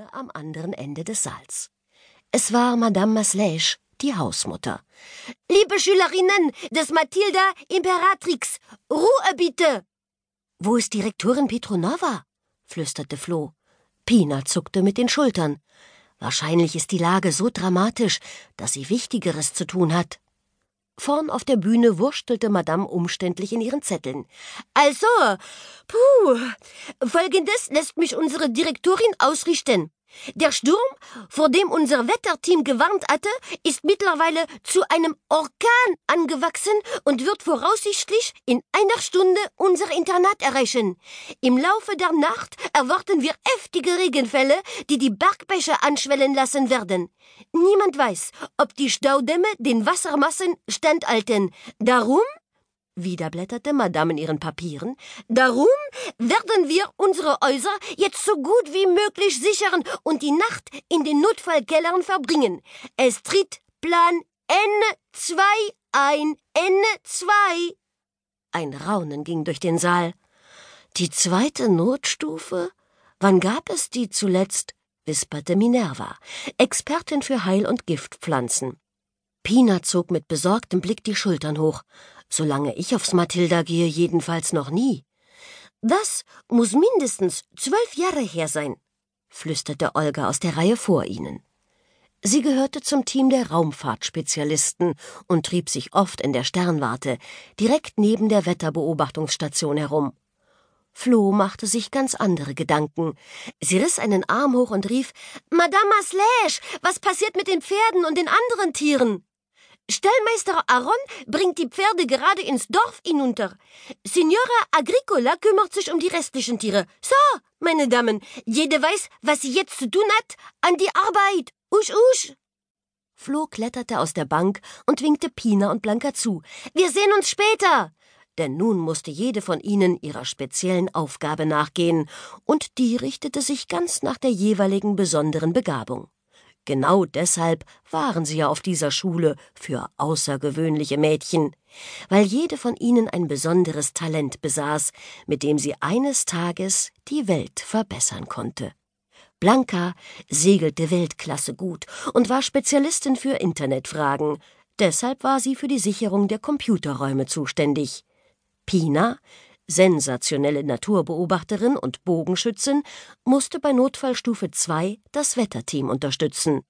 Bühne am anderen Ende des Saals. Es war Madame Maslèche, die Hausmutter. Liebe Schülerinnen des Mathilda Imperatrix, Ruhe bitte! Wo ist Direktorin Petronova? flüsterte Flo. Pina zuckte mit den Schultern. Wahrscheinlich ist die Lage so dramatisch, dass sie Wichtigeres zu tun hat. Vorn auf der Bühne wurschtelte Madame umständlich in ihren Zetteln. Also, puh, folgendes lässt mich unsere Direktorin ausrichten. Der Sturm, vor dem unser Wetterteam gewarnt hatte, ist mittlerweile zu einem Orkan angewachsen und wird voraussichtlich in einer Stunde unser Internat erreichen. Im Laufe der Nacht erwarten wir heftige Regenfälle, die die Bergbäche anschwellen lassen werden. Niemand weiß, ob die Staudämme den Wassermassen standhalten. Darum wieder blätterte Madame in ihren Papieren. Darum werden wir unsere Häuser jetzt so gut wie möglich sichern und die Nacht in den Notfallkellern verbringen. Es tritt Plan N2 ein. N2. Ein Raunen ging durch den Saal. Die zweite Notstufe? Wann gab es die zuletzt? wisperte Minerva, Expertin für Heil- und Giftpflanzen. Pina zog mit besorgtem Blick die Schultern hoch. Solange ich aufs Mathilda gehe, jedenfalls noch nie. Das muss mindestens zwölf Jahre her sein, flüsterte Olga aus der Reihe vor ihnen. Sie gehörte zum Team der Raumfahrtspezialisten und trieb sich oft in der Sternwarte, direkt neben der Wetterbeobachtungsstation herum. Flo machte sich ganz andere Gedanken. Sie riss einen Arm hoch und rief Madame Slash, was passiert mit den Pferden und den anderen Tieren? Stallmeister Aaron bringt die Pferde gerade ins Dorf hinunter. Signora Agricola kümmert sich um die restlichen Tiere. So, meine Damen, jede weiß, was sie jetzt zu tun hat. An die Arbeit. Usch, usch. Flo kletterte aus der Bank und winkte Pina und Blanca zu. Wir sehen uns später. Denn nun musste jede von ihnen ihrer speziellen Aufgabe nachgehen, und die richtete sich ganz nach der jeweiligen besonderen Begabung. Genau deshalb waren sie ja auf dieser Schule für außergewöhnliche Mädchen, weil jede von ihnen ein besonderes Talent besaß, mit dem sie eines Tages die Welt verbessern konnte. Blanca segelte Weltklasse gut und war Spezialistin für Internetfragen, deshalb war sie für die Sicherung der Computerräume zuständig. Pina sensationelle Naturbeobachterin und Bogenschützin, musste bei Notfallstufe 2 das Wetterteam unterstützen.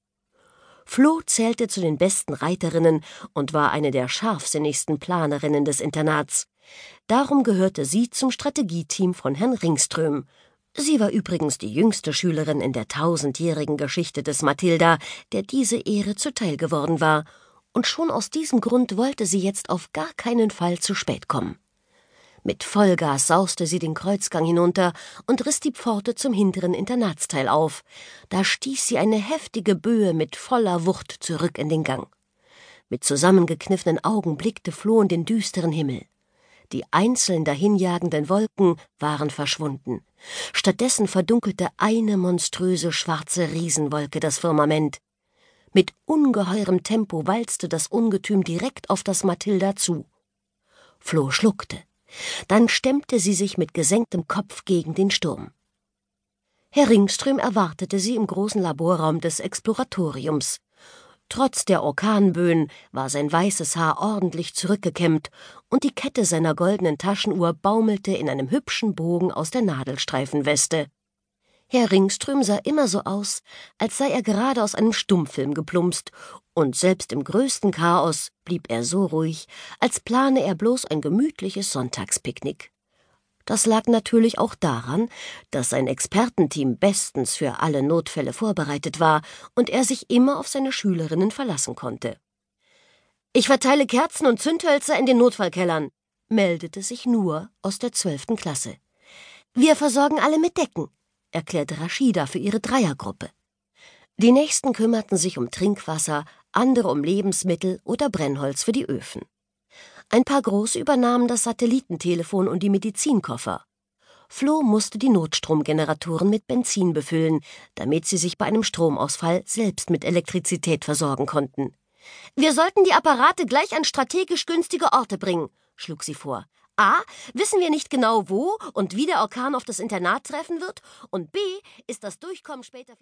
Flo zählte zu den besten Reiterinnen und war eine der scharfsinnigsten Planerinnen des Internats. Darum gehörte sie zum Strategieteam von Herrn Ringström. Sie war übrigens die jüngste Schülerin in der tausendjährigen Geschichte des Mathilda, der diese Ehre zuteil geworden war, und schon aus diesem Grund wollte sie jetzt auf gar keinen Fall zu spät kommen. Mit Vollgas sauste sie den Kreuzgang hinunter und riss die Pforte zum hinteren Internatsteil auf. Da stieß sie eine heftige Böe mit voller Wucht zurück in den Gang. Mit zusammengekniffenen Augen blickte Floh in den düsteren Himmel. Die einzeln dahinjagenden Wolken waren verschwunden. Stattdessen verdunkelte eine monströse schwarze Riesenwolke das Firmament. Mit ungeheurem Tempo walzte das Ungetüm direkt auf das Mathilda zu. Floh schluckte. Dann stemmte sie sich mit gesenktem Kopf gegen den Sturm. Herr Ringström erwartete sie im großen Laborraum des Exploratoriums. Trotz der Orkanböen war sein weißes Haar ordentlich zurückgekämmt und die Kette seiner goldenen Taschenuhr baumelte in einem hübschen Bogen aus der Nadelstreifenweste. Herr Ringström sah immer so aus, als sei er gerade aus einem Stummfilm geplumpst, und selbst im größten Chaos blieb er so ruhig, als plane er bloß ein gemütliches Sonntagspicknick. Das lag natürlich auch daran, dass sein Expertenteam bestens für alle Notfälle vorbereitet war und er sich immer auf seine Schülerinnen verlassen konnte. Ich verteile Kerzen und Zündhölzer in den Notfallkellern, meldete sich nur aus der zwölften Klasse. Wir versorgen alle mit Decken, erklärte Rashida für ihre Dreiergruppe. Die nächsten kümmerten sich um Trinkwasser, andere um Lebensmittel oder Brennholz für die Öfen. Ein paar Große übernahmen das Satellitentelefon und die Medizinkoffer. Flo musste die Notstromgeneratoren mit Benzin befüllen, damit sie sich bei einem Stromausfall selbst mit Elektrizität versorgen konnten. Wir sollten die Apparate gleich an strategisch günstige Orte bringen, schlug sie vor. A. Wissen wir nicht genau, wo und wie der Orkan auf das Internat treffen wird. Und B. Ist das Durchkommen später vielleicht.